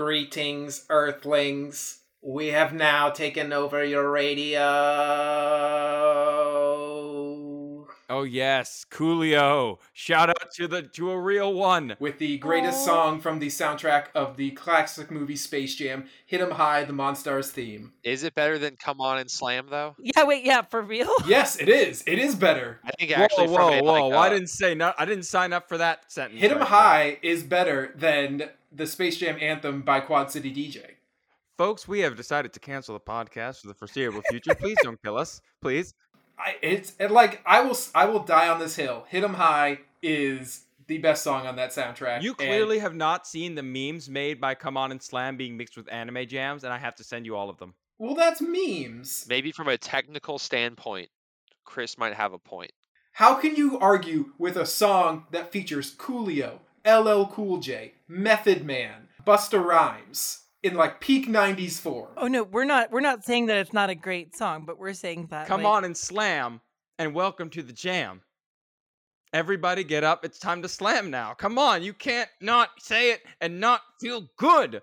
Greetings, Earthlings. We have now taken over your radio. Oh yes, Coolio. Shout out to the to a real one. With the greatest Aw. song from the soundtrack of the classic movie Space Jam, Hit 'em High, the Monstars theme. Is it better than Come On and Slam though? Yeah, wait, yeah, for real? Yes, it is. It is better. I think actually whoa, from a, whoa! like, I uh, didn't say no. I didn't sign up for that sentence. Hit 'em right High is better than the Space Jam anthem by Quad City DJ. folks. We have decided to cancel the podcast for the foreseeable future. Please don't kill us, please. I it's it, like I will I will die on this hill. Hit 'em High is the best song on that soundtrack. You and- clearly have not seen the memes made by Come On and Slam being mixed with anime jams, and I have to send you all of them. well, that's memes. maybe from a technical standpoint, Chris might have a point. How can you argue with a song that features Coolio, LL Cool J, Method Man, Busta Rhymes in like peak '90s form? Oh no, we're not we're not saying that it's not a great song, but we're saying that Come like, on and slam, and welcome to the jam. Everybody get up. It's time to slam now. Come on. You can't not say it and not feel good.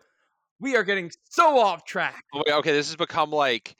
We are getting so off track. Wait, Okay, this has become like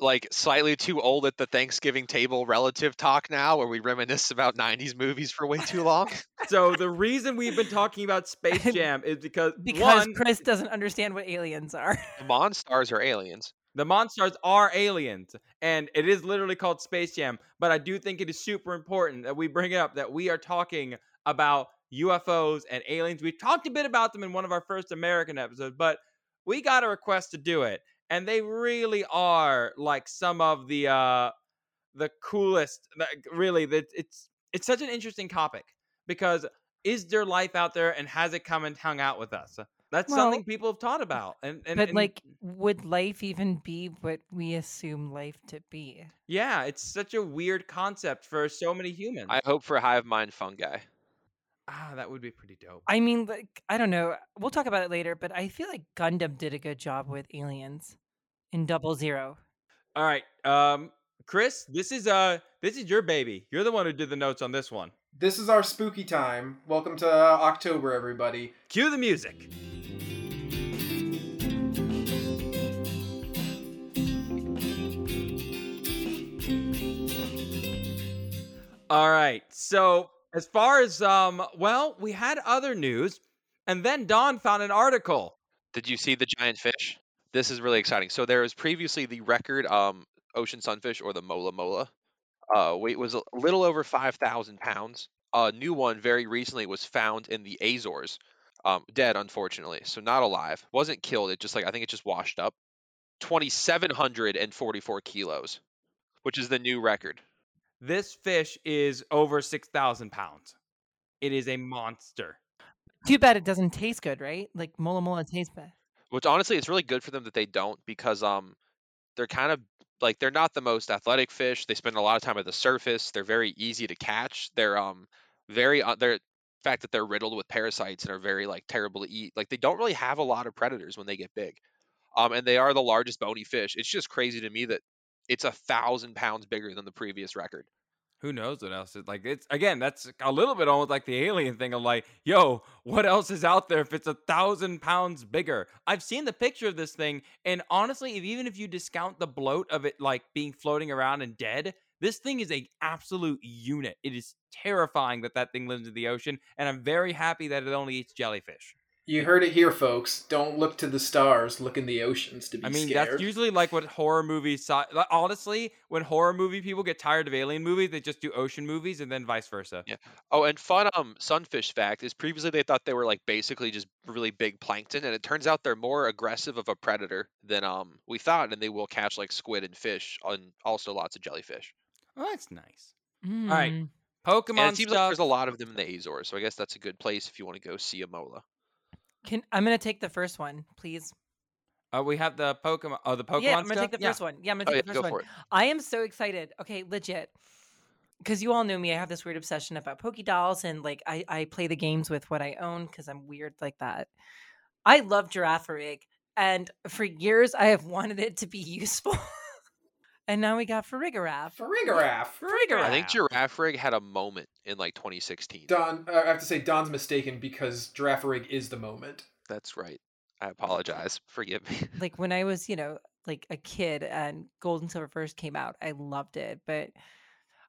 like slightly too old at the Thanksgiving table relative talk now, where we reminisce about '90s movies for way too long. So the reason we've been talking about Space Jam is because, because one, Chris doesn't understand what aliens are. the Monstars are aliens. the monsters are aliens, and it is literally called Space Jam. But I do think it is super important that we bring it up that we are talking about UFOs and aliens. We talked a bit about them in one of our first American episodes, but we got a request to do it, and they really are like some of the uh the coolest. like, Really, that it's it's such an interesting topic because is there life out there, and has it come and hung out with us? That's Well, something people have taught about, and, and but and- like, would life even be what we assume life to be? Yeah, it's such a weird concept for so many humans. I hope for hive mind fungi. Ah, that would be pretty dope. I mean, like, I don't know. We'll talk about it later, but I feel like Gundam did a good job with aliens in Double Zero. All right, um, Chris, this is uh, this is your baby. You're the one who did the notes on this one. This is our spooky time. Welcome to October, everybody. Cue the music. All right. So, as far as um, well, we had other news, and then Don found an article. Did you see the giant fish? This is really exciting. So there was previously the record um, ocean sunfish or the mola mola. Uh, weight was a little over five thousand pounds. A new one very recently was found in the Azores, um, dead unfortunately, so not alive. wasn't killed. It just like I think it just washed up. Twenty seven hundred and forty four kilos, which is the new record. This fish is over six thousand pounds. It is a monster. Too bad it doesn't taste good, right? Like Mola Mola tastes bad. Which honestly, it's really good for them that they don't because um, they're kind of like they're not the most athletic fish. They spend a lot of time at the surface. They're very easy to catch. They're um very uh, they're fact that they're riddled with parasites and are very like terrible to eat. Like they don't really have a lot of predators when they get big. Um, and they are the largest bony fish. It's just crazy to me that it's a thousand pounds bigger than the previous record. Who knows what else? Is, like it's again, that's a little bit almost like the alien thing of like, yo, what else is out there if it's a thousand pounds bigger? I've seen the picture of this thing, and honestly, if, even if you discount the bloat of it like being floating around and dead, this thing is a absolute unit. It is terrifying that that thing lives in the ocean, and I'm very happy that it only eats jellyfish. You heard it here, folks. Don't look to the stars. Look in the oceans to be I mean, scared. that's usually like what horror movies. saw. like, Honestly, when horror movie people get tired of alien movies, they just do ocean movies, and then vice versa. Yeah. Oh, and fun um sunfish fact is previously they thought they were like basically just really big plankton, and it turns out they're more aggressive of a predator than um we thought, and they will catch like squid and fish, and also lots of jellyfish. Oh, that's nice. right. Mm. Pokemon and it seems like there's a lot of them in the Azores, so I guess that's a good place if you want to go see a mola. Can I'm gonna take the first one, please. Uh, we have the Pokemon. Oh, the Pokemon yeah, I'm gonna stuff? take the Yeah. first one. Yeah, I'm gonna Oh take yeah, the go first for one. it. I am so excited. Okay, legit. Because you all know me, I have this weird obsession about Poké Dolls, and like I, I play the games with what I own because I'm weird like that. I love Girafarig, and for years I have wanted it to be useful. And now we got Farigiraf. Farigiraf. Farigiraf. I think Girafarig had a moment in like 2016. Don, uh, I have to say, Don's mistaken because Girafarig is the moment. That's right. I apologize. Forgive me. like when I was, you know, like a kid and Gold and Silver first came out, I loved it. But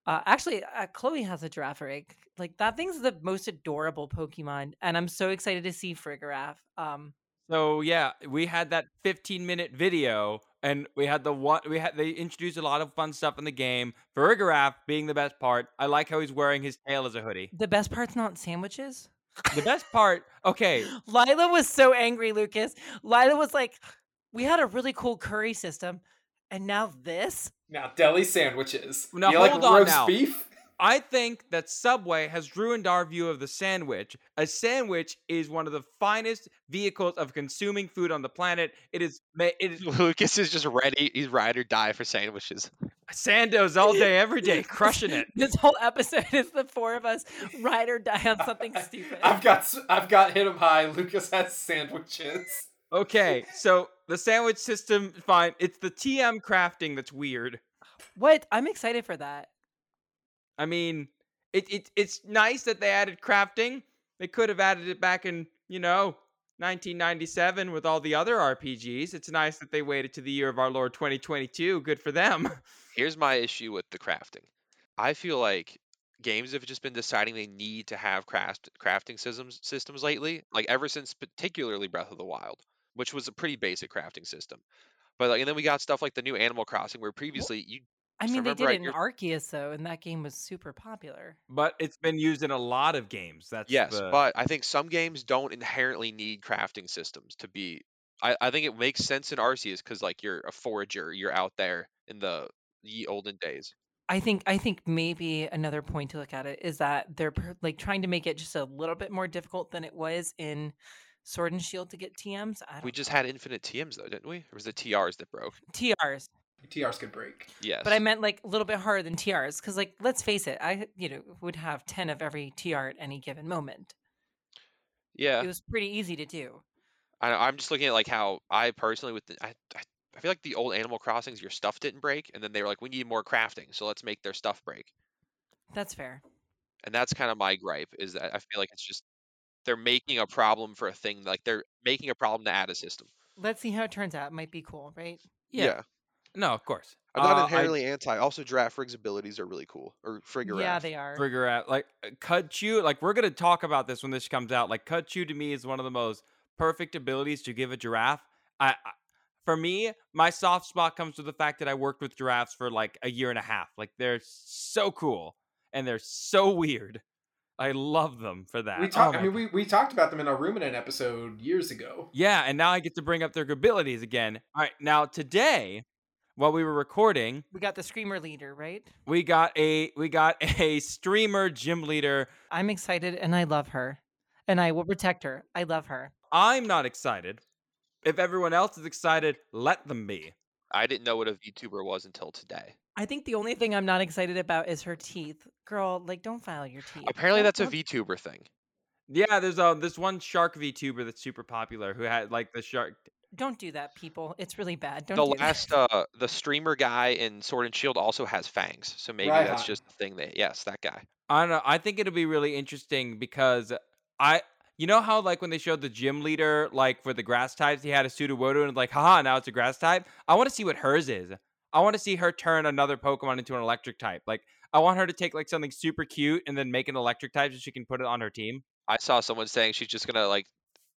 uh, actually, uh, Chloe has a Girafarig. Like that thing's the most adorable Pokemon, and I'm so excited to see Farigiraf. Um, So yeah, we had that 15 minute video, and we had the one we had they introduced a lot of fun stuff in the game. Farigiraf being the best part. I like how he's wearing his tail as a hoodie. the best part's not sandwiches. The best part, okay, Lila was so angry, Lucas. Lila was like, "We had a really cool curry system, and now this." Now deli sandwiches. Now, you like on roast now. beef? I think that Subway has ruined our view of the sandwich. A sandwich is one of the finest vehicles of consuming food on the planet. It is. It is Lucas is just ready. He's ride or die for sandwiches. Sandos all day, every day, crushing it. This whole episode is the four of us ride or die on something stupid. I've got s- I've got hit 'em high. Lucas has sandwiches. Okay, so the sandwich system, fine. It's the TM crafting that's weird. What? I'm excited for that. I mean, it, it it's nice that they added crafting. They could have added it back in, you know, 1997 with all the other RPGs. It's nice that they waited to the year of our Lord 2022. Good for them. Here's my issue with the crafting. I feel like games have just been deciding they need to have craft crafting systems systems lately. Like ever since particularly Breath of the Wild, which was a pretty basic crafting system. But like, and then we got stuff like the new Animal Crossing, where previously you I mean, they did right, it in Arceus though, and that game was super popular. but it's been used in a lot of games. That's yes, the- but I think some games don't inherently need crafting systems to be. I, I think it makes sense in Arceus because like you're a forager, you're out there in the ye olden days. I think I think maybe another point to look at it is that they're like trying to make it just a little bit more difficult than it was in Sword and Shield to get TMs. We just know. had infinite TMs though, didn't we? Or was it TRs that broke? TRs, TRs could break. Yes. but I meant like a little bit harder than TRs because like let's face it, I you know would have ten of every TR at any given moment. yeah. It was pretty easy to do. I, I'm just looking at like how I personally with the, I, I I feel like the old Animal Crossings, your stuff didn't break, and then they were like, we need more crafting, so let's make their stuff break. That's fair. And that's kind of my gripe is that I feel like it's just they're making a problem for a thing, like they're making a problem to add a system. Let's see how it turns out. It might be cool, right? yeah. No, of course. I'm not Uh, I- inherently anti. Also, Girafarig's abilities are really cool. Or Farigiraf. Yeah, they are. figure out like cut you. Like we're gonna talk about this when this comes out. Like cut you to me is one of the most perfect abilities to give a giraffe. I, I for me, my soft spot comes to the fact that I worked with giraffes for like a year and a half. Like they're so cool and they're so weird. I love them for that. We Oh talked. my I mean, we, we talked about them in our Ruminant episode years ago. Yeah, and now I get to bring up their abilities again. All right, now today, while we were recording, We got the screamer leader, right? we got a we got a streamer gym leader. I'm excited and I love her. And I will protect her. I love her. I'm not excited. If everyone else is excited, let them be. I didn't know what a VTuber was until today. I think the only thing I'm not excited about is her teeth. Girl, like don't file your teeth. Apparently, that's a don't- VTuber thing. Yeah, there's um this one shark VTuber that's super popular who had like the shark. Don't do that, people. It's really bad. Don't the do that. last, uh, the streamer guy in Sword and Shield also has fangs, so maybe that's Raihan. just the thing that. Yes, that guy. I don't know. I think it'll be really interesting because I, you know how like when they showed the gym leader like for the grass types, he had a Sudowoodo and it's like, haha, now it's a grass type. I want to see what hers is. I want to see her turn another Pokemon into an electric type. Like I want her to take like something super cute and then make an electric type so she can put it on her team. I saw someone saying she's just gonna like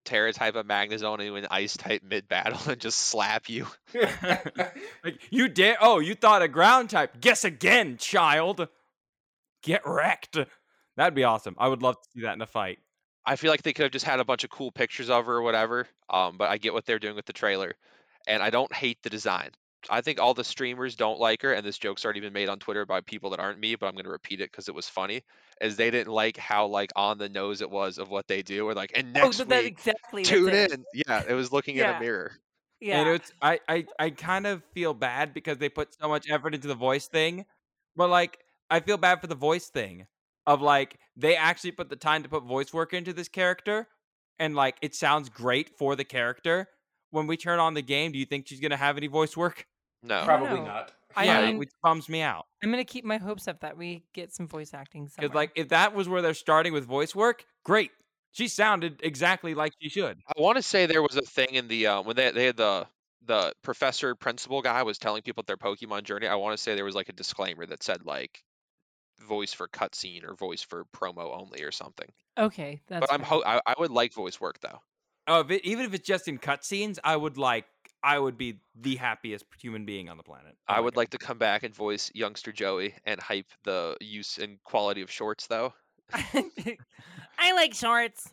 Tera type of Magnezone into an Ice type mid battle and just slap you. Like you dare? Oh, you thought a ground type? Guess again, child. Get wrecked. That'd be awesome. I would love to see that in a fight. I feel like they could have just had a bunch of cool pictures of her or whatever. Um, but I get what they're doing with the trailer, and I don't hate the design. I think all the streamers don't like her, and this joke's already been made on Twitter by people that aren't me, but I'm gonna repeat it because it was funny. Is they didn't like how like on the nose it was of what they do, or like, and Oh, next th- that week exactly. tune in. Yeah, it was looking in a mirror. Yeah. And it's I, I I kind of feel bad because they put so much effort into the voice thing. But like I feel bad for the voice thing of like they actually put the time to put voice work into this character and like it sounds great for the character. When we turn on the game, do you think she's going to have any voice work? No, Probably know. not. I yeah, mean- which bums me out. I'm gonna keep my hopes up that we get some voice acting. Cuz like if that was where they're starting with voice work, great. She sounded exactly like she should. I want to say there was a thing in the uh, when they they had the the professor principal guy was telling people their Pokemon journey. I want to say there was like a disclaimer that said like voice for cutscene or voice for promo only or something. Okay, that's. but I'm fair. ho- I, I would like voice work though. Oh, if it, even if it's just in cutscenes, I would like. I would be the happiest human being on the planet. Oh I my would God. like to come back and voice youngster Joey and hype the use and quality of shorts though. I like shorts.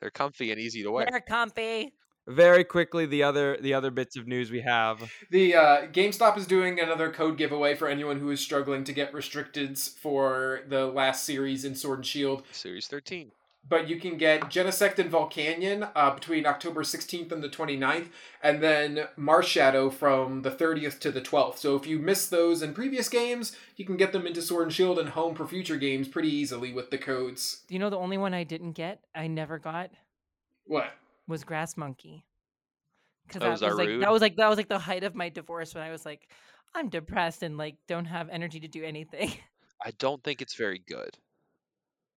They're comfy and easy to wear. They're comfy. very quickly the other the other bits of news we have. The uh, GameStop is doing another code giveaway for anyone who is struggling to get restricteds for the last series in Sword and Shield. Series 13. But you can get Genesect and Volcanion uh, between October 16th and the 29th, and then Marshadow from the 30th to the 12th. So if you missed those in previous games, you can get them into Sword and Shield and home for future games pretty easily with the codes. Do you know, the only one I didn't get, I never got, What? was Grass Monkey. Because Oh, that was was like rude? that was like that was like the height of my divorce when I was like, I'm depressed and like don't have energy to do anything. I don't think it's very good.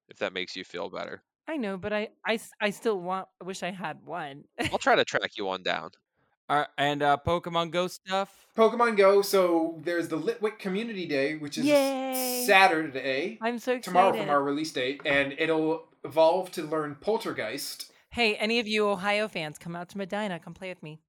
If that makes you feel better. I know, but I, I, s- I still want. I wish I had one. I'll try to track you on down. All right, and uh, Pokemon Go stuff. Pokemon Go, so there's the Litwick Community Day, which is Yay! Saturday, I'm so excited. tomorrow from our release date, and it'll evolve to learn Poltergeist. Hey, any of you Ohio fans, come out to Medina. Come play with me.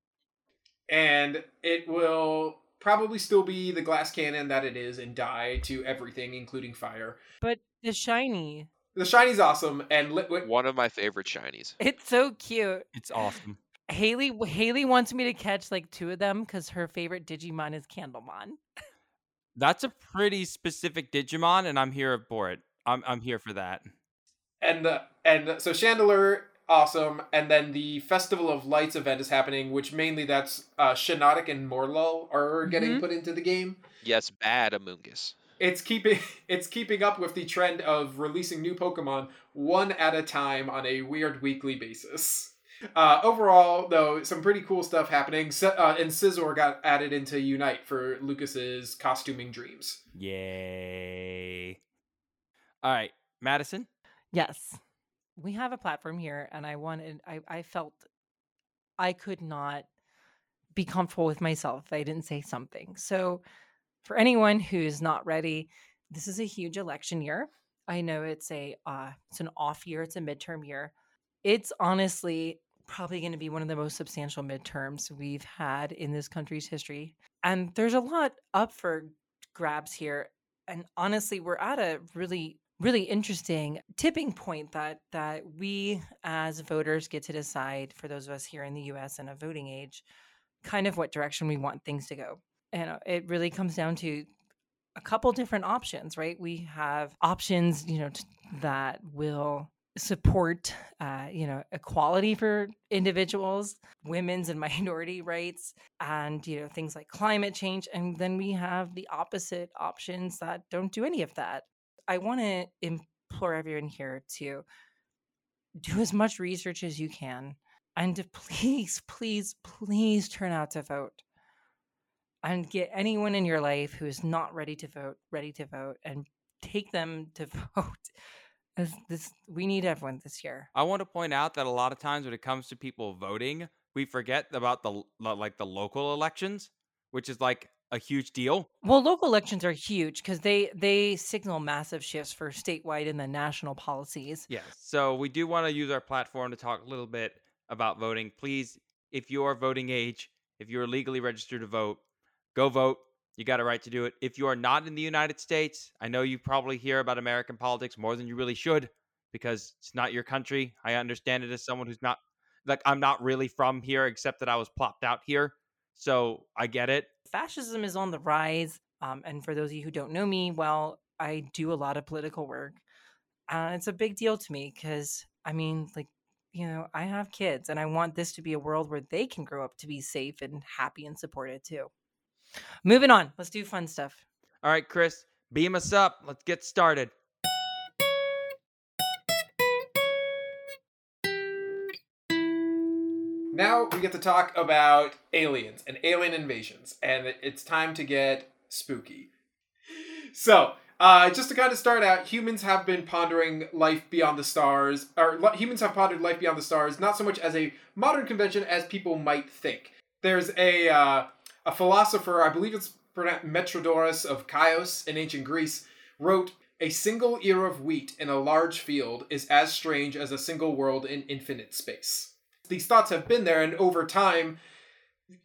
and it will probably still be the glass cannon that it is and die to everything, including fire. But the shiny, The shiny's awesome, and Litwick. One of my favorite shinies. it's so cute. It's awesome. Haley, Haley wants me to catch like two of them because her favorite Digimon is Candlemon. That's a pretty specific Digimon, and I'm here for it. I'm I'm here for that. and the and so Chandelure, awesome, and then the Festival of Lights event is happening, which mainly that's uh, Shiinotic and Morelull are getting Mhm. put into the game. Yes, bad Amoonguss. It's keeping it's keeping up with the trend of releasing new Pokemon one at a time on a weird weekly basis. Uh, overall, though, some pretty cool stuff happening. S- uh, and Scizor got added into Unite for Lucas's costuming dreams. Yay! All right, Madison. Yes, we have a platform here, and I wanted. I I felt I could not be comfortable with myself if I didn't say something. So, for anyone who's not ready, this is a huge election year. I know it's a uh, it's an off year. It's a midterm year. It's honestly probably going to be one of the most substantial midterms we've had in this country's history, and there's a lot up for grabs here. And honestly, we're at a really really interesting tipping point that that we as voters get to decide for those of us here in the US and a voting age kind of what direction we want things to go. And uh, it really comes down to a couple different options, right? We have options, you know, t- that will support uh, you know equality for individuals women's and minority rights and you know things like climate change and then we have the opposite options that don't do any of that I want to implore everyone here to do as much research as you can and to please, please, please turn out to vote and get anyone in your life who is not ready to vote ready to vote and take them to vote. As this we need everyone this year. I want to point out that a lot of times when it comes to people voting, we forget about the like the local elections, which is like a huge deal. Well, local elections are huge because they they signal massive shifts for statewide and the national policies. Yes. So we do want to use our platform to talk a little bit about voting. Please, if you are voting age, if you're legally registered to vote, go vote. You got a right to do it. If you are not in the United States, I know you probably hear about American politics more than you really should because it's not your country. I understand it as someone who's not like I'm not really from here except that I was plopped out here. So I get it. fascism is on the rise. Um, and for those of you who don't know me, well, I do a lot of political work. And it's a big deal to me because, I mean, like, you know, I have kids and I want this to be a world where they can grow up to be safe and happy and supported too. Moving on, let's do fun stuff. All right, Chris, beam us up. Let's get started. Now we get to talk about aliens and alien invasions, and it's time to get spooky. So, Uh, just to kind of start out, humans have been pondering life beyond the stars, or humans have pondered life beyond the stars, not so much as a modern convention as people might think. There's a uh, a philosopher, I believe it's Metrodorus of Chios in ancient Greece, wrote, "A single ear of wheat in a large field is as strange as a single world in infinite space." These thoughts have been there, and over time,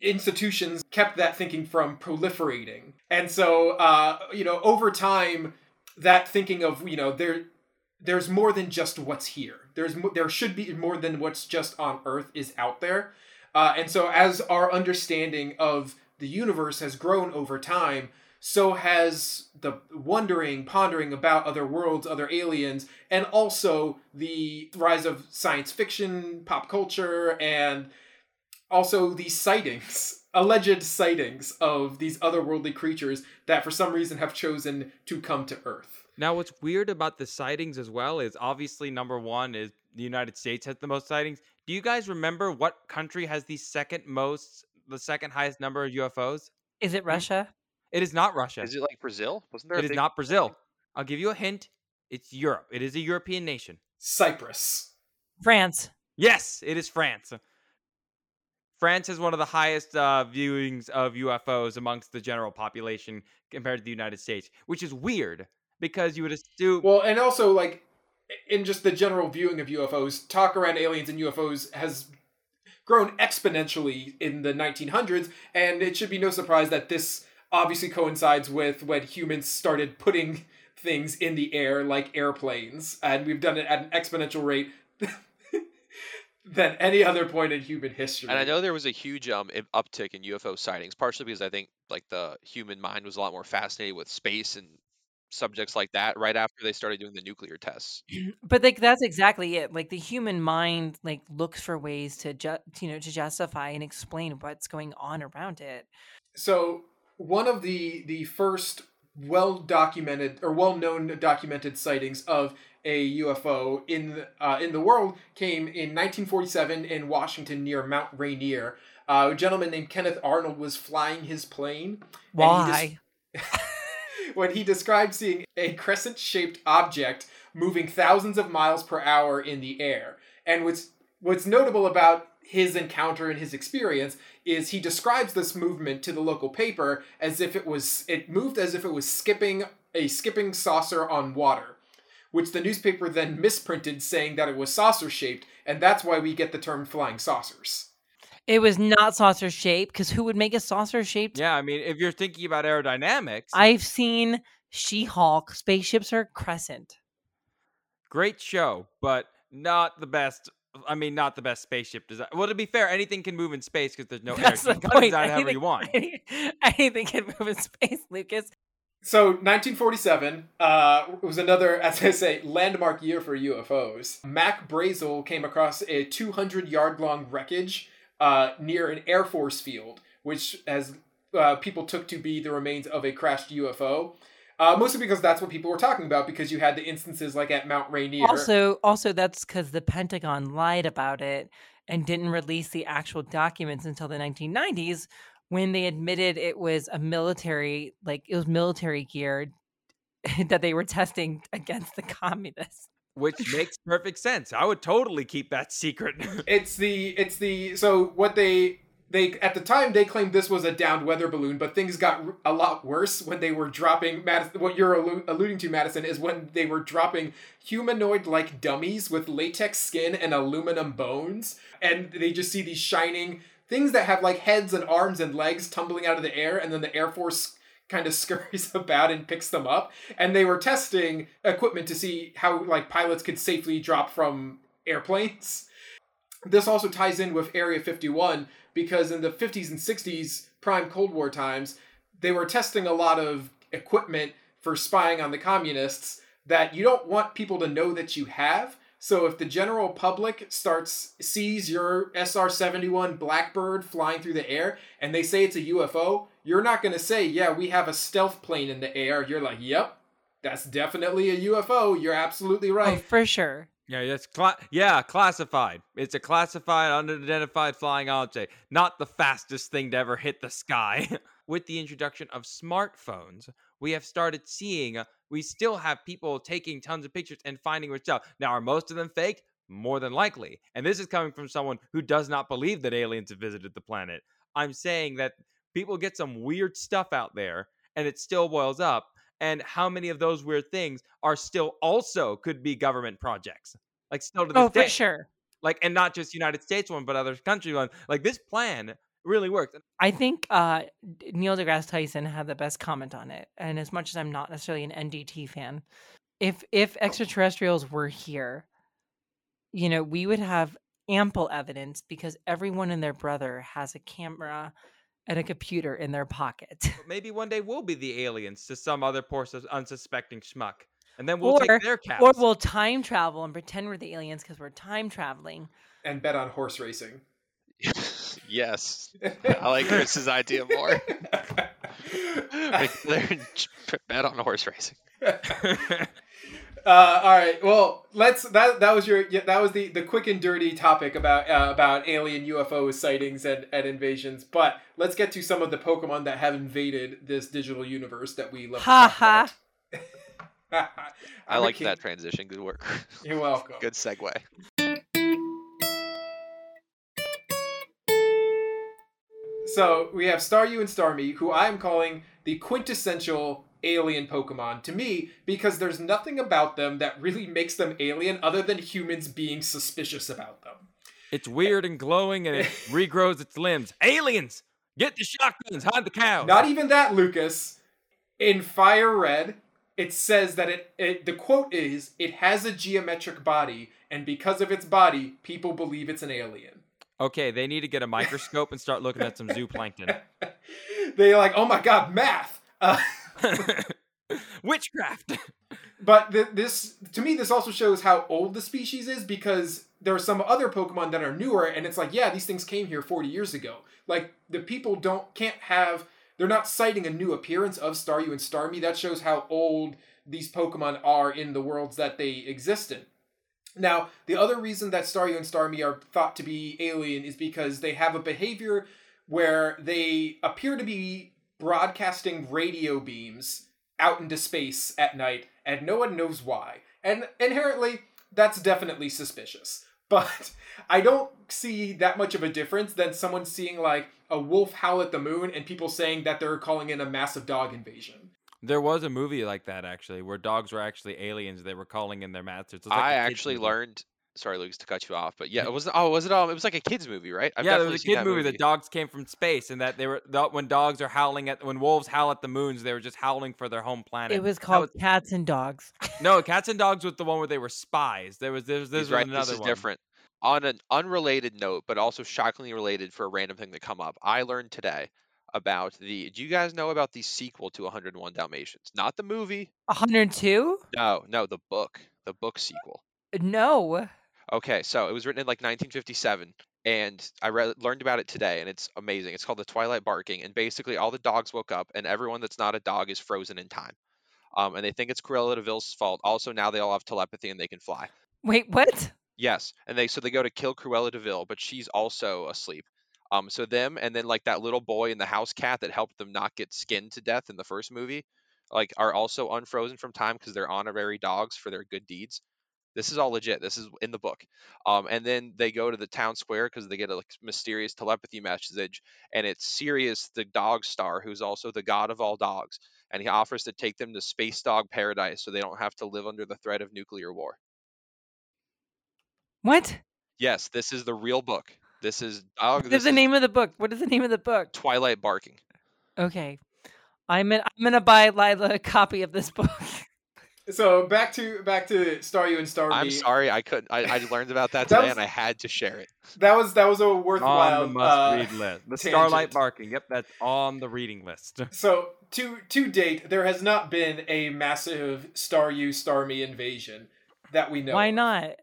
institutions kept that thinking from proliferating. And so, uh, you know, over time, that thinking of, you know, there there's more than just what's here. There's there should be more than what's just on Earth is out there. Uh, and so, as our understanding of the universe has grown over time, so has the wondering, pondering about other worlds, other aliens, and also the rise of science fiction, pop culture, and also these sightings, alleged sightings of these otherworldly creatures that for some reason have chosen to come to Earth. Now, what's weird about the sightings as well is obviously number one is the United States has the most sightings. Do you guys remember what country has the second most, the second highest number of UFOs? Is it Russia? It is not Russia. Is it like Brazil? Wasn't there? a It is big- not Brazil. I'll give you a hint. It's Europe. It is a European nation. Cyprus. France. Yes, it is France. France has one of the highest uh, viewings of UFOs amongst the general population compared to the United States, which is weird because you would assume. Well, and also like in just the general viewing of UFOs, talk around aliens and UFOs has grown exponentially in the 1900s, and it should be no surprise that this obviously coincides with when humans started putting things in the air like airplanes, and we've done it at an exponential rate than any other point in human history. And I know there was a huge um uptick in UFO sightings, partially because I think like the human mind was a lot more fascinated with space and subjects like that right after they started doing the nuclear tests. But like that's exactly it. Like the human mind like looks for ways to ju- you know to justify and explain what's going on around it. So one of the the first well documented or well known documented sightings of a UFO in the, uh, in the world came in 1947 in Washington near Mount Rainier. Uh, a gentleman named Kenneth Arnold was flying his plane. and he des- Why? when he described seeing a crescent shaped object moving thousands of miles per hour in the air. And what's what's notable about his encounter and his experience is he describes this movement to the local paper as if it was it moved as if it was skipping a skipping saucer on water which the newspaper then misprinted saying that it was saucer shaped and that's why we get the term flying saucers it was not saucer shaped because who would make a saucer shaped? yeah, I mean, if you're thinking about aerodynamics, I've seen She-Hulk spaceships are crescent. great show, but not the best. I mean, not the best spaceship design. Well, to be fair, anything can move in space because there's no That's air. the You can point. design it however you want. Anything can move in space, Lucas. So 1947 uh, was another, as I say, landmark year for UFOs. Mac Brazel came across a 200 yard long wreckage uh, near an Air Force field, which as uh, people took to be the remains of a crashed UFO. Uh, mostly because that's what people were talking about, because you had the instances like at Mount Rainier. Also, also that's because the Pentagon lied about it and didn't release the actual documents until the 1990s when they admitted it was a military, like it was military gear that they were testing against the communists. Which makes perfect sense. I would totally keep that secret. it's the it's the so what they they at the time they claimed this was a downed weather balloon but things got a lot worse when they were dropping Madison, what you're allu- alluding to madison is when they were dropping humanoid like dummies with latex skin and aluminum bones and they just see these shining things that have like heads and arms and legs tumbling out of the air and then the air force kind of scurries about and picks them up and they were testing equipment to see how like pilots could safely drop from airplanes this also ties in with Area 51 because in the 50s and 60s, prime Cold War times, they were testing a lot of equipment for spying on the communists that you don't want people to know that you have. So if the general public starts sees your SR-71 Blackbird flying through the air and they say it's a UFO, you're not going to say, "Yeah, we have a stealth plane in the air." You're like, "Yep, that's definitely a UFO. You're absolutely right." Oh, right." for sure. yeah, that's cla- yeah, classified. It's a classified, unidentified flying object, not the fastest thing to ever hit the sky. With the introduction of smartphones, we have started seeing we still have people taking tons of pictures and finding stuff. Now, are most of them fake? More than likely. And this is coming from someone who does not believe that aliens have visited the planet. I'm saying that people get some weird stuff out there and it still boils up. And how many of those weird things are still also could be government projects? Like still to this Oh, for sure. Like and not just United States one, but other country one. Like this plan really worked. I think uh, Neil deGrasse Tyson had the best comment on it. And as much as I'm not necessarily an NDT fan, if if extraterrestrials were here, you know, we would have ample evidence because everyone and their brother has a camera and a computer in their pocket. Maybe one day we'll be the aliens to some other poor unsuspecting schmuck. And then we'll Or- take their caps. or we'll time travel and pretend we're the aliens because we're time traveling. and bet on horse racing. yes. I like Chris's idea more. They're- bet on horse racing. Uh, all right. Well, let's. That that was your. Yeah, that was the the quick and dirty topic about uh, about alien UFO sightings and, and invasions. But let's get to some of the Pokemon that have invaded this digital universe that we love. Ha Ha talk. I like that transition. Good work. You're welcome. Good segue. So we have Staryu and Starmie, who I am calling the quintessential alien Pokemon to me because there's nothing about them that really makes them alien other than humans being suspicious about them. it's weird and glowing and it regrows its limbs. Aliens! Get the shotguns, hide the cows. Not even that, Lucas. In Fire Red, it says that it, it the quote is it has a geometric body and because of its body, people believe it's an alien. Okay, they need to get a microscope and start looking at some zooplankton. They're like, "Oh my god, math." Uh, Witchcraft. But th- this, to me, this also shows how old the species is because there are some other Pokemon that are newer, and it's like, yeah, these things came here 40 years ago. Like the people don't can't have, they're not citing a new appearance of Staryu and Starmie. That shows how old these Pokemon are in the worlds that they exist in. Now, the other reason that Staryu and Starmie are thought to be alien is because they have a behavior where they appear to be broadcasting radio beams out into space at night, and no one knows why. And inherently, that's definitely suspicious. But I don't see that much of a difference than someone seeing like a wolf howl at the moon and people saying that they're calling in a massive dog invasion. There was a movie like that actually, where dogs were actually aliens. They were calling in their masters. It was like I a kid's actually movie. learned. Sorry, Lucas, to cut you off, but yeah, it was. Oh, was it? Um, it was like a kids movie, right? I've yeah, there was a seen kid that movie that dogs came from space, and that they were the, when dogs are howling at when wolves howl at the moons, they were just howling for their home planet. It was That called Cats and Dogs. no cats and dogs was the one where they were spies. There was there was, there He's was right. another This is one. different. On an unrelated note, but also shockingly related for a random thing to come up, I learned today about the. Do you guys know about the sequel to 101 Dalmatians? Not the movie. 102? No, no, the book. The book sequel. No. Okay, so it was written in like 1957, and I re- learned about it today, and it's amazing. It's called The Twilight Barking, and basically all the dogs woke up, and everyone that's not a dog is frozen in time. Um, and they think it's Cruella de Vil's fault. Also, now they all have telepathy and they can fly. Wait, what? Yes, and they so they go to kill Cruella de Vil, but she's also asleep. Um, so them and then like that little boy and the house cat that helped them not get skinned to death in the first movie, like are also unfrozen from time because they're honorary dogs for their good deeds. This is all legit. This is in the book. Um, and then they go to the town square because they get a like, mysterious telepathy message, and it's Sirius, the dog star, who's also the god of all dogs, and he offers to take them to space dog paradise so they don't have to live under the threat of nuclear war. What? Yes, this is the real book. This is dog. What This is the is name of the book? What is the name of the book? Twilight Barking. Okay. I'm in, I'm gonna buy Lila a copy of this book. So back to back to Staryu and Starmie. I'm sorry, I couldn't. I, I learned about that That today, was- and I had to share it. That was that was a on worthwhile the must read uh, list. The tangent. Starlight Barking. Yep, that's on the reading list. So to to date, there has not been a massive Staryu Starmie invasion that we know. Why of. not?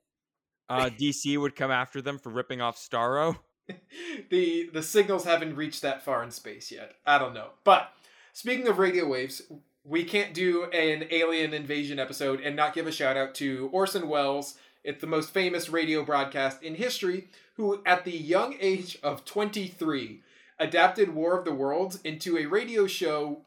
Uh, DC would come after them for ripping off Starro. the the signals haven't reached that far in space yet. I don't know. But speaking of radio waves, we can't do an alien invasion episode and not give a shout out to Orson Welles. It's the most famous radio broadcast in history, who at the young age of 23 adapted War of the Worlds into a radio show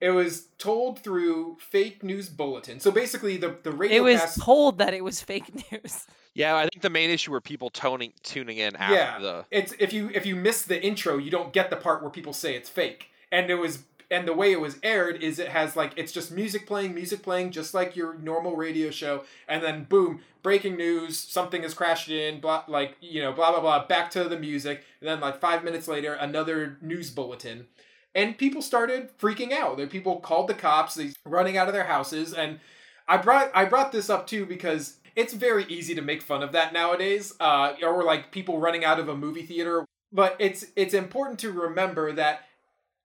It was told through fake news bulletin. So basically, the the radio It was cast- told that it was fake news. Yeah, I think the main issue were people toning tuning in after Yeah. the. it's if you if you miss the intro, you don't get the part where people say it's fake. And it was and the way it was aired is it has like it's just music playing, music playing, just like your normal radio show, and then boom, breaking news, something has crashed in, blah like you know, blah blah blah, back to the music, and then like five minutes later, another news bulletin. And people started freaking out. The people called the cops, they running out of their houses, and I brought I brought this up too because it's very easy to make fun of that nowadays, uh, or like people running out of a movie theater. But it's it's important to remember that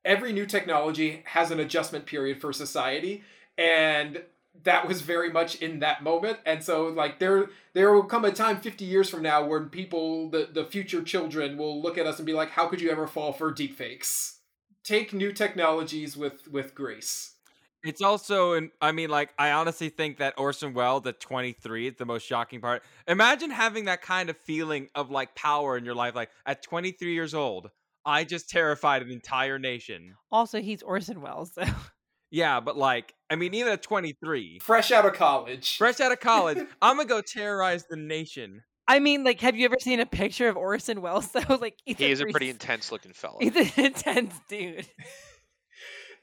every new technology has an adjustment period for society, and that was very much in that moment. And so like there there will come a time 50 years from now when people the, the future children will look at us and be like, how could you ever fall for deepfakes? Take new technologies with with grace. It's also, and I mean, like, I honestly think that Orson Welles at 23 is the most shocking part. Imagine having that kind of feeling of like power in your life. Like, at 23 years old, I just terrified an entire nation. Also, he's Orson Welles, so Yeah, but like, I mean, even at 23, Fresh out of college. fresh out of college, I'm gonna go terrorize the nation. I mean, like, have you ever seen a picture of Orson Welles? Though, like, he's He is a pretty pretty intense looking fella. He's an intense dude.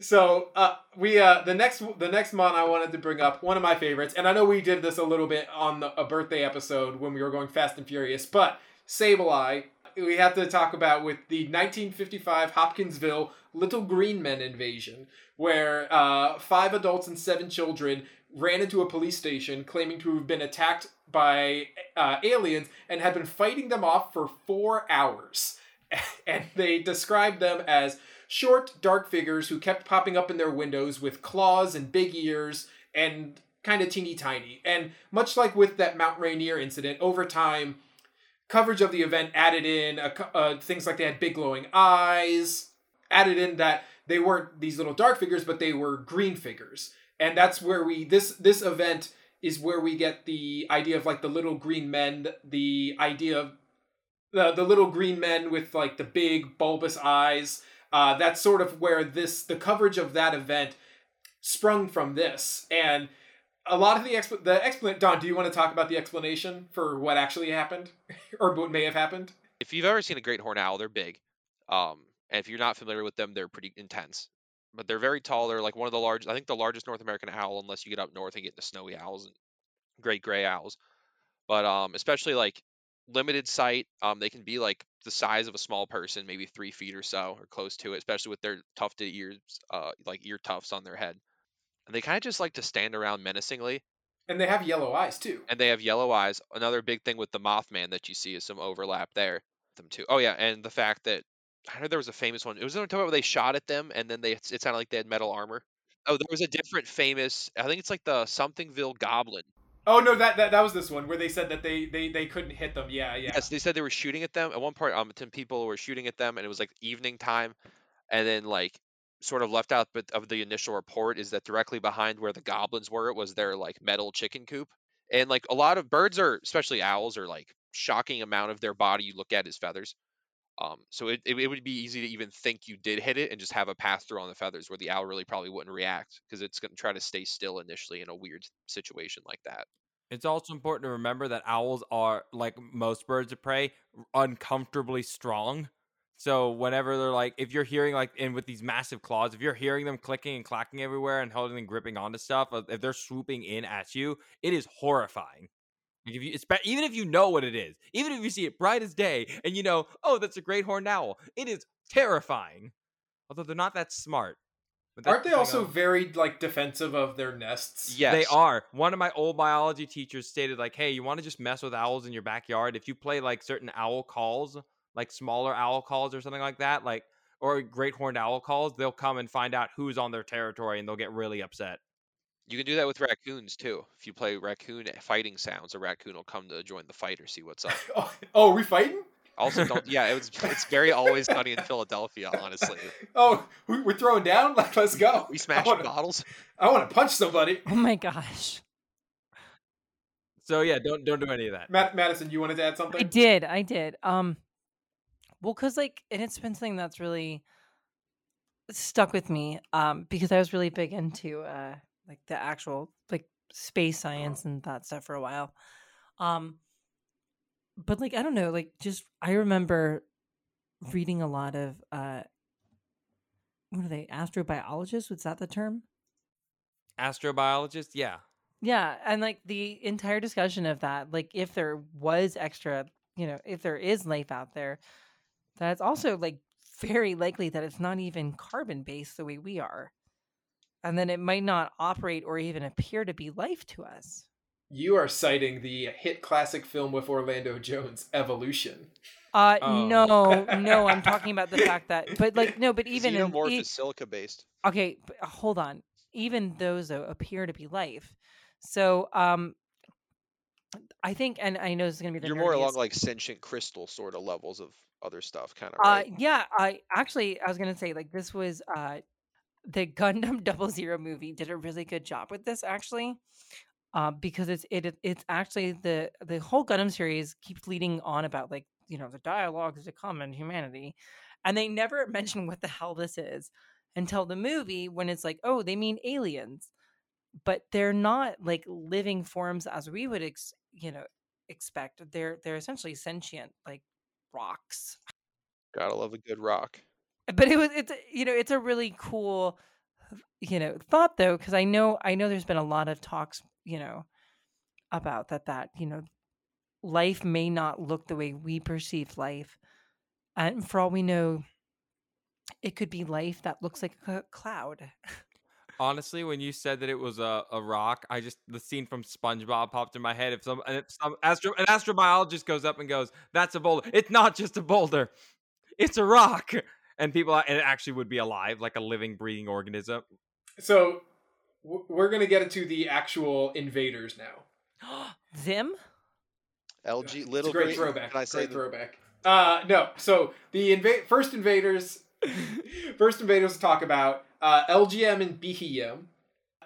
So uh, we uh, the next the next mon I wanted to bring up one of my favorites, and I know we did this a little bit on the, a birthday episode when we were going Fast and Furious, but Sableye we have to talk about with the 1955 Hopkinsville Little Green Men invasion, where uh, five adults and seven children ran into a police station claiming to have been attacked by uh, aliens and had been fighting them off for four hours. and they described them as short, dark figures who kept popping up in their windows with claws and big ears and kind of teeny tiny. And much like with that Mount Rainier incident, over time, coverage of the event added in uh, things like they had big glowing eyes, added in that they weren't these little dark figures, but they were green figures. And that's where we this this event is where we get the idea of like the little green men, the idea of the the little green men with like the big bulbous eyes. Uh, that's sort of where this the coverage of that event sprung from this, and a lot of the expl- the explanation. Don, do you want to talk about the explanation for what actually happened, or what may have happened? if you've ever seen a great horned owl, they're big. Um, and if you're not familiar with them, they're pretty intense. But they're very tall. They're like one of the largest, I think the largest North American owl, unless you get up north and get the snowy owls and great gray owls. But um, especially like limited sight, um, they can be like the size of a small person, maybe three feet or so, or close to it, especially with their tufted ears, uh, like ear tufts on their head. And they kind of just like to stand around menacingly And they have yellow eyes too. and they have yellow eyes. Another big thing with the Mothman that you see is some overlap there. Them too. Oh yeah, and the fact that I know there was a famous one. It was on top where they shot at them, and then they it sounded like they had metal armor. Oh, there was a different famous. I think it's like the Somethingville Goblin. Oh no, that, that that was this one where they said that they they they couldn't hit them. Yeah, yeah. Yes, they said they were shooting at them. At one part, um, ten people were shooting at them, and it was like evening time, and then like sort of left out but of the initial report is that directly behind where the goblins were it was their like metal chicken coop and like a lot of birds are especially owls are like shocking amount of their body you look at is feathers um so it, it, would be easy to even think you did hit it and just have a pass through on the feathers where the owl really probably wouldn't react because it's going to try to stay still initially in a weird situation like that It's also important to remember that owls are, like most birds of prey, uncomfortably strong. So whenever they're like, if you're hearing like, in with these massive claws, if you're hearing them clicking and clacking everywhere and holding and gripping onto stuff, uh, if they're swooping in at you, it is horrifying. Like if you, even if you know what it is, even if you see it bright as day and you know, oh, that's a great horned owl, it is terrifying. Although they're not that smart. But Aren't they also of- very like defensive of their nests? yes they are. One of my old biology teachers stated like, "Hey, you want to just mess with owls in your backyard? If you play like certain owl calls, like smaller owl calls or something like that, like or great horned owl calls, they'll come and find out who's on their territory and they'll get really upset." You can do that with raccoons too. If you play raccoon fighting sounds, a raccoon will come to join the fight or see what's up. Oh, oh, are we fighting? Also, don't yeah, it was it's very always sunny in Philadelphia. Honestly, Oh, we- we're throwing down. Like, let's go. we smash wanna, bottles. I want to punch somebody. Oh my gosh. So yeah, don't don't do any of that. Matt, Madison, you wanted to add something? I did. I did. Um well cuz like and it's been something that's really stuck with me um, because I was really big into uh, like the actual like space science and that stuff for a while. Um, but like I don't know, like just I remember reading a lot of uh, what are they astrobiologists? Was that the term? Astrobiologist, yeah. Yeah, and like the entire discussion of that, like if there was extra, you know, if there is life out there, that's also like very likely that it's not even carbon based the way we are. And then it might not operate or even appear to be life to us. You are citing the hit classic film with Orlando Jones, Evolution. Uh Oh. no, no, I'm talking about the fact that but like no, but even in, Xenomorph e- is silica based. okay, but uh, hold on. Even those though appear to be life. So um I think and I know this is gonna be the You're more along like sentient crystal sort of levels of other stuff, kind of Uh, yeah, I actually I was gonna say like this was uh the Gundam Double Zero movie did a really good job with this actually, uh, because it's it it's actually the the whole Gundam series keeps leading on about like you know the dialogues to come in humanity, and they never mention what the hell this is until the movie when it's like oh they mean aliens, but they're not like living forms as we would ex- you know expect. They're they're essentially sentient like rocks Gotta love a good rock. But it was it's you know it's a really cool you know thought though because i know i know there's been a lot of talks you know about that that you know life may not look the way we perceive life and for all we know it could be life that looks like a cloud. Honestly, when you said that it was a, a rock, I just the scene from SpongeBob popped in my head. If some if some astro an astrobiologist goes up and goes, "That's a boulder," it's not just a boulder, it's a rock, and people and it actually would be alive, like a living, breathing organism. So we're gonna get into the actual invaders now. zim LG it's little a great green- throwback. Can I say great the- throwback. Uh, no. So the inva- first invaders, first invaders to talk about uh, Elgyem and Beheeyem.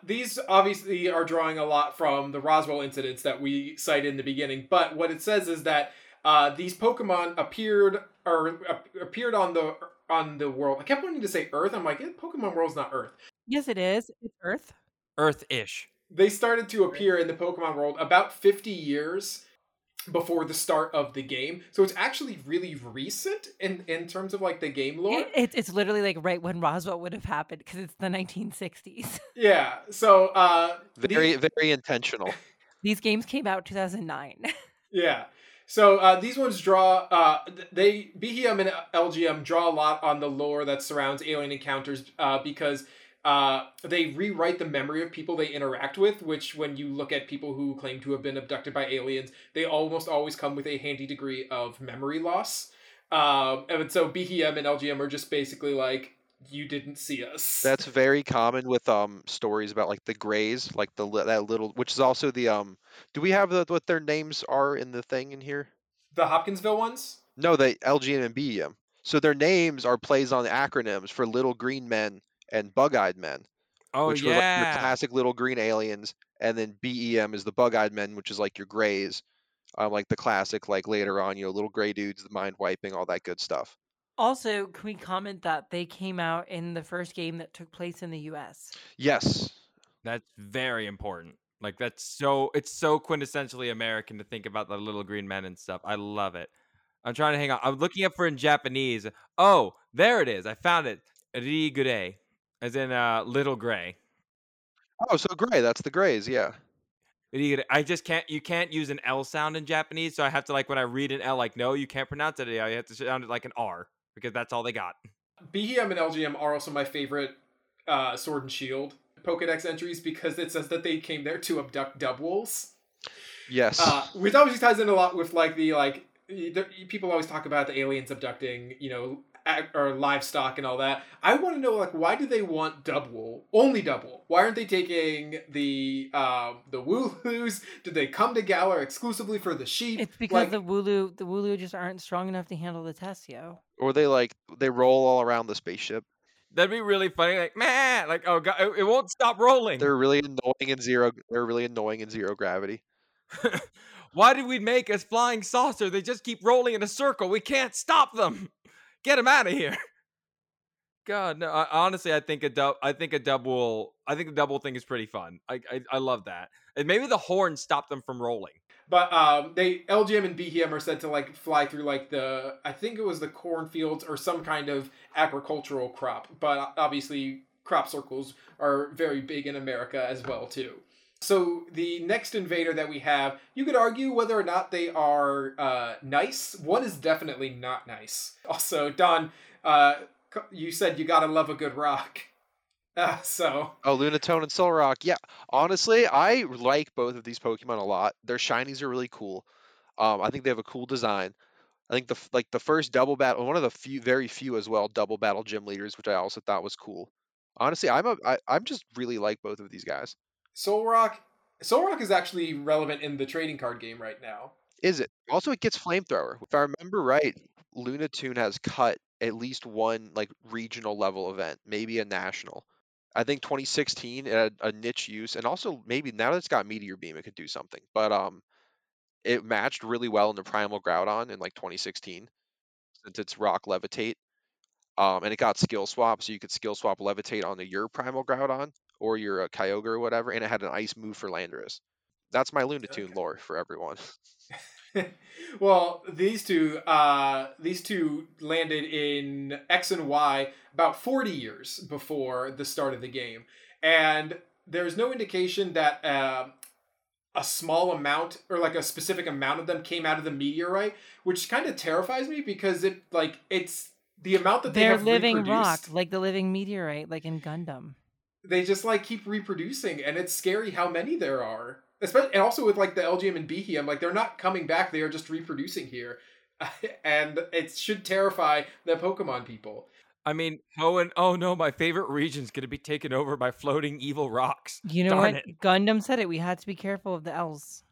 These obviously are drawing a lot from the Roswell incidents that we cited in the beginning. But what it says is that uh, these Pokemon appeared or uh, appeared on the on the world. I kept wanting to say Earth. I'm like, eh, Pokemon world's not Earth. yes it is it's earth Earth-ish. they started to appear in the Pokemon world about 50 years before the start of the game. So it's actually really recent in, in terms of like the game lore. it, it's it's literally like right when roswell would have happened because it's the 1960s yeah. So uh the- Very very intentional. these games came out 2009 yeah. So uh, these ones draw uh they Beheeyem and Elgyem draw a lot on the lore that surrounds alien encounters uh because uh, they rewrite the memory of people they interact with, which, when you look at people who claim to have been abducted by aliens, they almost always come with a handy degree of memory loss. Um, and so Beheeyem and Elgyem are just basically like, you didn't see us. That's very common with um stories about like the Greys, like the that little, which is also the um. Do we have the, what their names are in the thing in here? the Hopkinsville ones. No, the LGN and BEM. So their names are plays on acronyms for little green men and bug-eyed men, Oh which were like your yeah. classic little green aliens, and then BEM is the bug-eyed men, which is like your Greys, um, like the classic, like later on, you know, little gray dudes, the mind wiping, all that good stuff. Also, can we comment that they came out in the first game that took place in the U.S.? Yes, That's very important. Like that's so it's so quintessentially American to think about the little green men and stuff. I love it. I'm trying to hang on. I'm looking up for in Japanese. Oh, there it is. I found it. Rigure, as in uh, little gray. Oh, so gray. That's the Greys. Yeah. Rigure. I just can't. You can't use an L sound in Japanese, so I have to like when I read an L, like no, you can't pronounce it. You have to sound it like an R because that's all they got. Beheeyem and Elgyem are also my favorite uh, Sword and Shield Pokedex entries because it says that they came there to abduct Dubwools. Yes. uh, which obviously ties in a lot with like the like the, people always talk about the aliens abducting you know ag- or livestock and all that. I want to know like why do they want Dubwool only Dubwool? Why aren't they taking the um the Wooloos? Did they come to Galar exclusively for the sheep? It's because Like, the Wooloo the Wooloo just aren't strong enough to handle the test, yo. Or they like they roll all around the spaceship. That'd be really funny. Like man, like oh god, it, it won't stop rolling. They're really annoying in zero. They're really annoying in zero gravity. Why did we make a flying saucer? They just keep rolling in a circle. We can't stop them. Get them out of here. God, no. I, honestly, I think a dub. I think a double. I think the double thing is pretty fun. I I, I love that. And maybe the horn stopped them from rolling. But um, they Elgyem and Beheeyem are said to like fly through like the I think it was the cornfields or some kind of agricultural crop. But obviously, crop circles are very big in America as well too. So the next invader that we have, you could argue whether or not they are uh, nice. One is definitely not nice. Also, Don, uh, you said you gotta love a good rock. Uh, so Oh, Lunatone and Solrock. Yeah, honestly, I like both of these Pokemon a lot. Their shinies are really cool. Um, I think they have a cool design. I think the like the first double battle, one of the few, very few as well, double battle gym leaders, which I also thought was cool. Honestly, I'm a, I, I'm just really like both of these guys. Solrock, Solrock is actually relevant in the trading card game right now. Is it? Also, it gets flamethrower. If I remember right, Lunatone has cut at least one like regional level event, maybe a national. I think 2016 it had a niche use, and also maybe now that it's got Meteor Beam, it could do something. But um, it matched really well in the Primal Groudon in like 2016, since it's Rock Levitate. Um, and it got skill swap, so you could skill swap Levitate onto your Primal Groudon or your uh, Kyogre or whatever, and it had an Ice move for Landorus. That's my Lunatone Okay. lore for everyone. well, these two, uh, these two landed in X and Y about forty years before the start of the game, and there's no indication that uh, a small amount or like a specific amount of them came out of the meteorite, which kind of terrifies me because it like it's the amount that they They're have living rock, like the living meteorite, like in Gundam. They just like keep reproducing, and it's scary how many there are. Especially, and also with like the Elgyem and Beheeyem, like they're not coming back; they are just reproducing here, and it should terrify the Pokemon people. I mean, oh and oh no, my favorite region's gonna be taken over by floating evil rocks. You know Darn what? it. Gundam said it. We had to be careful of the L's.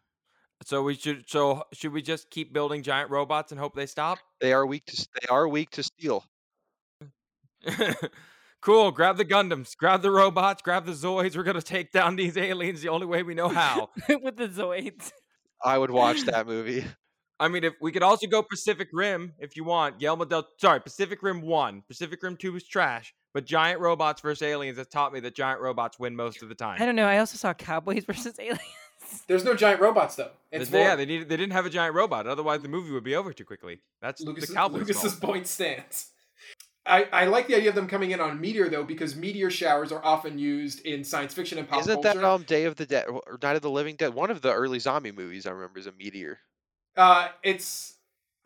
So we should. So should we just keep building giant robots and hope they stop? They are weak to they are weak to steel. cool. Grab the Gundams. Grab the robots. Grab the Zoids. We're gonna take down these aliens the only way we know how. With the Zoids. I would watch that movie. I mean, if we could also go Pacific Rim if you want. Guillermo del sorry, Pacific Rim one. Pacific Rim two was trash, but giant robots versus aliens has taught me that giant robots win most of the time. I don't know. I also saw Cowboys versus Aliens. There's no giant robots though. It's They- yeah, more- they needed. They didn't have a giant robot. Otherwise, the movie would be over too quickly. That's Lucas, the Cowboys. Lucas's fault. point stands. I, I like the idea of them coming in on meteor though because meteor showers are often used in science fiction and pop Isn't culture. that um Day of the Dead or Night of the Living Dead? One of the early zombie movies I remember is a meteor. Uh, it's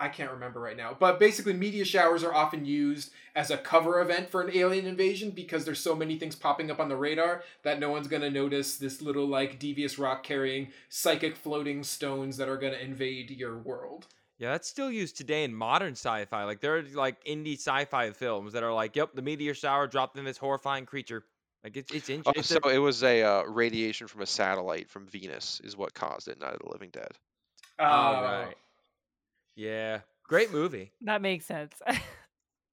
I can't remember right now, but basically, meteor showers are often used as a cover event for an alien invasion because there's so many things popping up on the radar that no one's gonna notice this little like devious rock carrying psychic floating stones that are gonna invade your world. Yeah, that's still used today in modern sci-fi. Like there are like indie sci-fi films that are like, "Yep, the meteor shower dropped in this horrifying creature." Like it's it's, in- Oh, so it was a uh, radiation from a satellite from Venus is what caused it, Night of the Living Dead. Uh, All right. Yeah, great movie. That makes sense.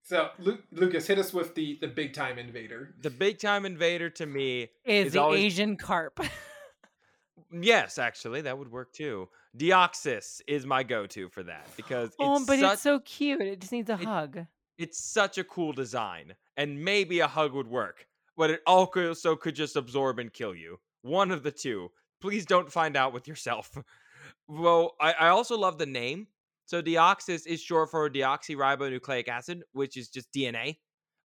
So, Lu- Lucas, hit us with the the big time invader. The big time invader to me, Is It's the always- Asian carp. yes, actually, that would work too. Deoxys is my go-to for that because it's oh, but such, it's so cute. It just needs a it- hug. it's such a cool design, and maybe a hug would work, but it also could just absorb and kill you. One of the two. Please don't find out with yourself. well, I, I also love the name. So Deoxys is short for deoxyribonucleic acid, which is just DNA.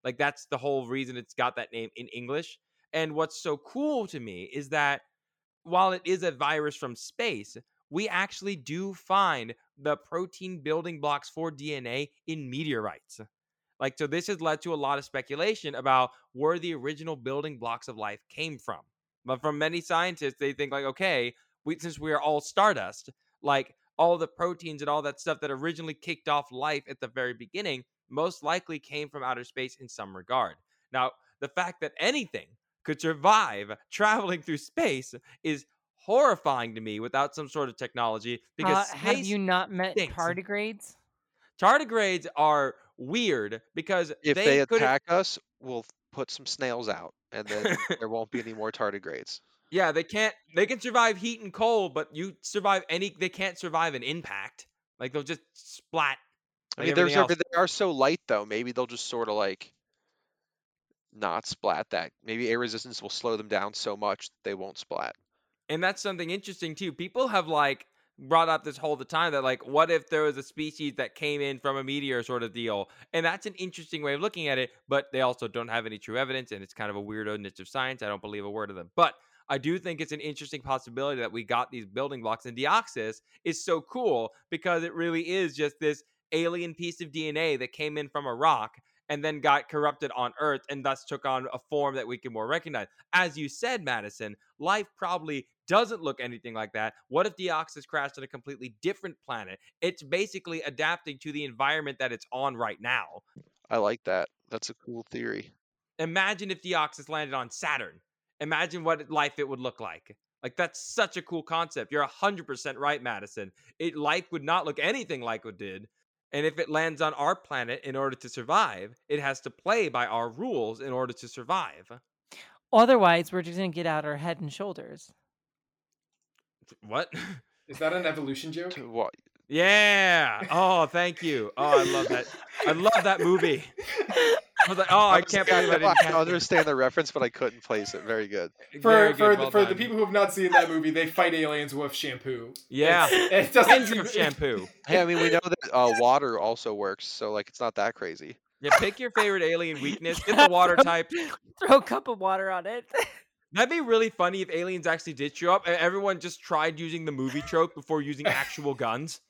Like that's the whole reason it's got that name in English. And what's so cool to me is that while it is a virus from space, we actually do find the protein building blocks for DNA in meteorites. Like, so this has led to a lot of speculation about where the original building blocks of life came from. But from many scientists, they think, like, okay, we, since we are all stardust, like all the proteins and all that stuff that originally kicked off life at the very beginning most likely came from outer space in some regard. Now, the fact that anything could survive traveling through space is horrifying to me without some sort of technology because Uh, have you not met stinks. tardigrades? tardigrades are weird because If they, they, attack us, we'll put some snails out, and then there won't be any more tardigrades. yeah they can't they can survive heat and cold but you survive any they can't survive an impact like they'll just splat I mean, there's everything else. they are so light though. Maybe they'll just sort of like not splat that. Maybe air resistance will slow them down so much they won't splat. And that's something interesting too. People have like brought up this whole the time that like what if there was a species that came in from a meteor sort of deal and that's an interesting way of looking at it but they also don't have any true evidence and it's kind of a weirdo niche of science i don't believe a word of them but i do think it's an interesting possibility that we got these building blocks and deoxys is so cool because it really is just this alien piece of dna that came in from a rock and then got corrupted on Earth and thus took on a form that we can more recognize. As you said, Madison, life probably doesn't look anything like that. What if Deoxys crashed on a completely different planet? It's basically adapting to the environment that it's on right now. I like that. That's a cool theory. Imagine if Deoxys landed on Saturn. Imagine what life it would look like. Like that's such a cool concept. You're 100% right, Madison. It life would not look anything like it did. And if it lands on our planet in order to survive, it has to play by our rules in order to survive. Otherwise, we're just gonna get out our head and shoulders. What? Is that an evolution joke? What? Yeah. Oh, thank you. Oh, I love that. I love that movie. I was like, oh, I can't believe I didn't I catch it. understand the reference, but I couldn't place it. Very good. For Very for good, the, well for the people who have not seen that movie, they fight aliens with shampoo. Yeah. It's- it doesn't Dandruff shampoo. Hey, I mean, we know that uh, water also works, so like it's not that crazy. Yeah, pick your favorite alien weakness. Get the water type. Throw a cup of water on it. That'd be really funny if aliens actually did show up and everyone just tried using the movie trope before using actual guns.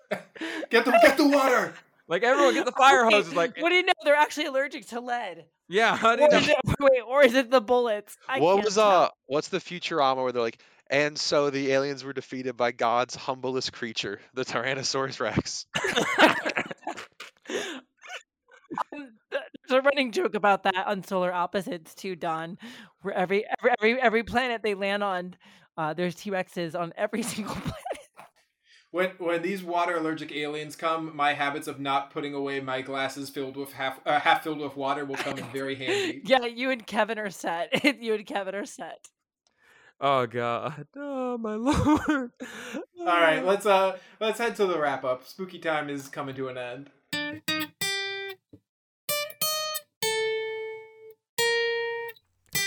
Get the get the water. Like everyone get the fire Wait, hoses. Like, what do you know? They're actually allergic to lead. yeah, honey. Or is it, wait, or is it the bullets? I what was tell. uh? What's the Futurama where they're like, and so the aliens were defeated by God's humblest creature, the Tyrannosaurus Rex. There's a running joke about that on Solar Opposites too, Don. Where every every every, every planet they land on, uh, there's T Rexes on every single planet. When when these water allergic aliens come, my habits of not putting away my glasses filled with half uh, half filled with water will come in very handy. yeah, you and Kevin are set. you and Kevin are set. Oh god. Oh my lord. All right, let's uh let's head to the wrap up. Spooky time is coming to an end.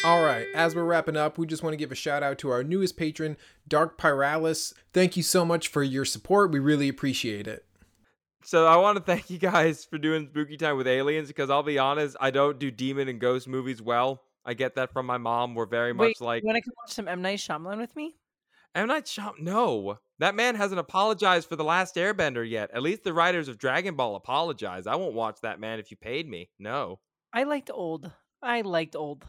All right, as we're wrapping up, we just want to give a shout out to our newest patron, Dark Pyralis. Thank you so much for your support. We really appreciate it. So I want to thank you guys for doing spooky time with aliens because I'll be honest, I don't do demon and ghost movies well. I get that from my mom. We're very much Wait, like you want to come watch some M Night Shyamalan with me? M Night Shyam. No, that man hasn't apologized for the Last Airbender yet. At least the writers of Dragon Ball apologize. I won't watch that man if you paid me. No, I liked old. I liked old.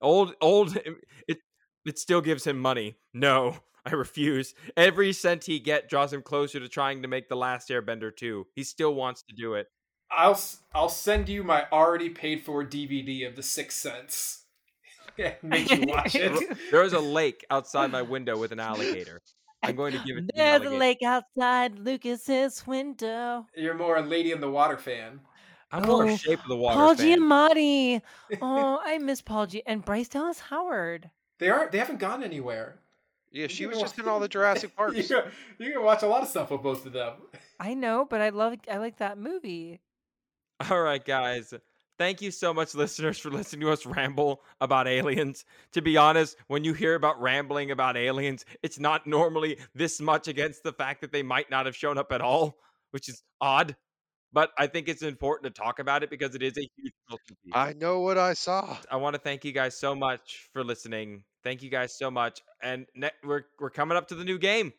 Old old. It it still gives him money. No, I refuse. Every cent he get draws him closer to trying to make the Last Airbender too. He still wants to do it. I'll I'll send you my already paid for DVD of The Sixth Sense. Make you watch it. There is a lake outside my window with an alligator. I'm going to give it to There's a lake outside Lucas's window. You're more a Lady in the Water fan. I'm more Oh, a shape of the water Paul fan. Giamatti. Oh, I miss Paul G and Bryce Dallas Howard. They are they haven't gone anywhere. Yeah, she You was just wa- in all the Jurassic you, Parks. can, you can watch a lot of stuff with both of them. I know, but I love I like that movie. All right, guys. Thank you so much, listeners, for listening to us ramble about aliens. To be honest, when you hear about rambling about aliens, it's not normally this much against the fact that they might not have shown up at all, which is odd. But I think it's important to talk about it because it is a huge. I know what I saw. I want to thank you guys so much for listening. Thank you guys so much. And ne- we're we're coming up to the new game.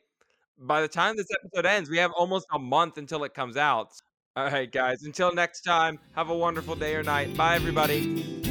By the time this episode ends, we have almost a month until it comes out. All right, guys. Until next time, have a wonderful day or night. Bye, everybody.